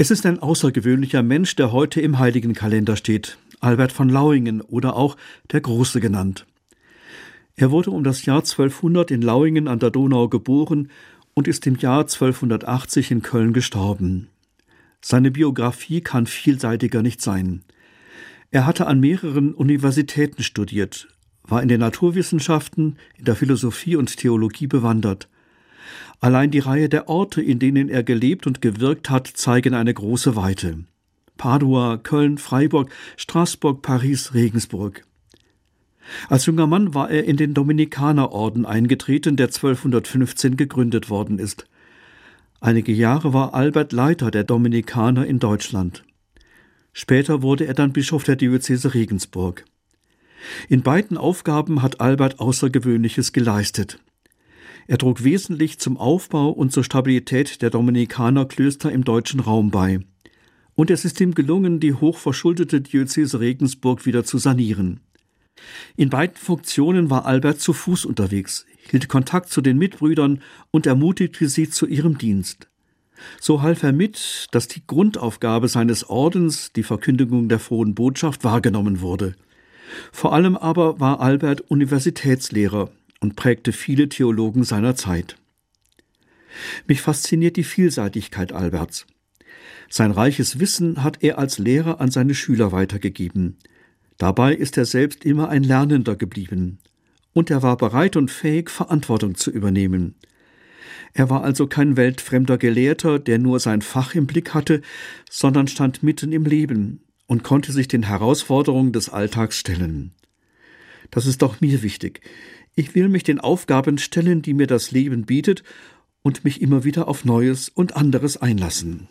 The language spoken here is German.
Es ist ein außergewöhnlicher Mensch, der heute im heiligen Kalender steht, Albert von Lauingen oder auch der Große genannt. Er wurde um das Jahr 1200 in Lauingen an der Donau geboren und ist im Jahr 1280 in Köln gestorben. Seine Biografie kann vielseitiger nicht sein. Er hatte an mehreren Universitäten studiert, war in den Naturwissenschaften, in der Philosophie und Theologie bewandert. Allein die Reihe der Orte, in denen er gelebt und gewirkt hat, zeigen eine große Weite. Padua, Köln, Freiburg, Straßburg, Paris, Regensburg. Als junger Mann war er in den Dominikanerorden eingetreten, der 1215 gegründet worden ist. Einige Jahre war Albert Leiter der Dominikaner in Deutschland. Später wurde er dann Bischof der Diözese Regensburg. In beiden Aufgaben hat Albert Außergewöhnliches geleistet. Er trug wesentlich zum Aufbau und zur Stabilität der Dominikanerklöster im deutschen Raum bei. Und es ist ihm gelungen, die hochverschuldete Diözese Regensburg wieder zu sanieren. In beiden Funktionen war Albert zu Fuß unterwegs, hielt Kontakt zu den Mitbrüdern und ermutigte sie zu ihrem Dienst. So half er mit, dass die Grundaufgabe seines Ordens, die Verkündigung der frohen Botschaft, wahrgenommen wurde. Vor allem aber war Albert Universitätslehrer und prägte viele Theologen seiner Zeit. Mich fasziniert die Vielseitigkeit Alberts. Sein reiches Wissen hat er als Lehrer an seine Schüler weitergegeben. Dabei ist er selbst immer ein Lernender geblieben. Und er war bereit und fähig, Verantwortung zu übernehmen. Er war also kein weltfremder Gelehrter, der nur sein Fach im Blick hatte, sondern stand mitten im Leben und konnte sich den Herausforderungen des Alltags stellen. Das ist auch mir wichtig. Ich will mich den Aufgaben stellen, die mir das Leben bietet, und mich immer wieder auf Neues und anderes einlassen.